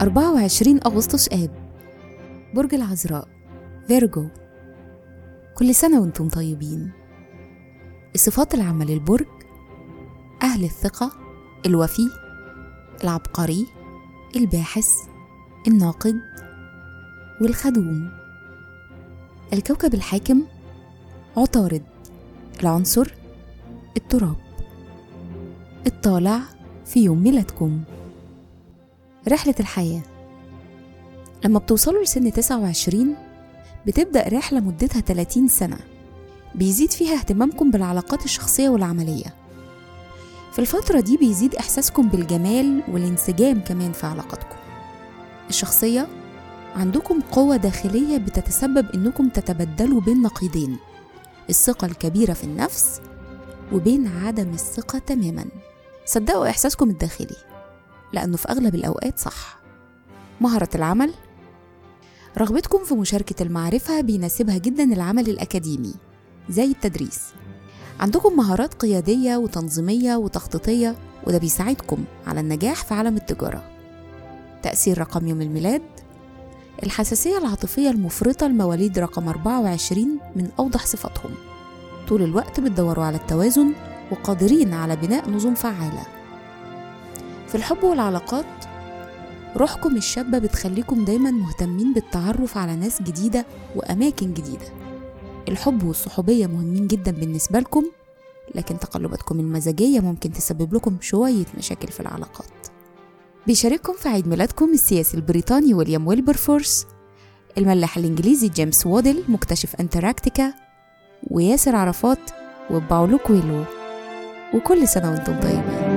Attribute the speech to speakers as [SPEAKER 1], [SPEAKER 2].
[SPEAKER 1] 24 أغسطس آب. برج العذراء. فيرجو كل سنة وأنتم طيبين. الصفات العامة للبرج. أهل الثقة الوفي العبقري الباحث الناقد والخدوم. الكوكب الحاكم عطارد. العنصر التراب. الطالع في يوم ميلادكم. رحلة الحياة. لما بتوصلوا لسن 29 بتبدأ رحلة مدتها 30 سنة. بيزيد فيها اهتمامكم بالعلاقات الشخصية والعملية. في الفترة دي بيزيد إحساسكم بالجمال والانسجام كمان في علاقاتكم. الشخصية عندكم قوة داخلية بتتسبب إنكم تتبدلوا بين نقيضين الثقة الكبيرة في النفس وبين عدم الثقة تماما. صدقوا إحساسكم الداخلي. لأنه في أغلب الأوقات صح. مهارة العمل؟ رغبتكم في مشاركة المعرفة بيناسبها جدا العمل الأكاديمي زي التدريس. عندكم مهارات قيادية وتنظيمية وتخطيطية وده بيساعدكم على النجاح في عالم التجارة. تأثير رقم يوم الميلاد؟ الحساسية العاطفية المفرطة لمواليد رقم 24 من أوضح صفاتهم طول الوقت بتدوروا على التوازن وقادرين على بناء نظم فعالة. في الحب والعلاقات روحكم الشابة بتخليكم دايما مهتمين بالتعرف على ناس جديدة وأماكن جديدة. الحب والصحوبية مهمين جدا بالنسبة لكم لكن تقلباتكم المزاجية ممكن تسبب لكم شوية مشاكل في العلاقات. بيشارككم في عيد ميلادكم السياسي البريطاني ويليام ويلبرفورس الملاح الإنجليزي جيمس وودل مكتشف أنتاركتيكا وياسر عرفات وباولو كويلو. وكل سنة وأنتم طيبين.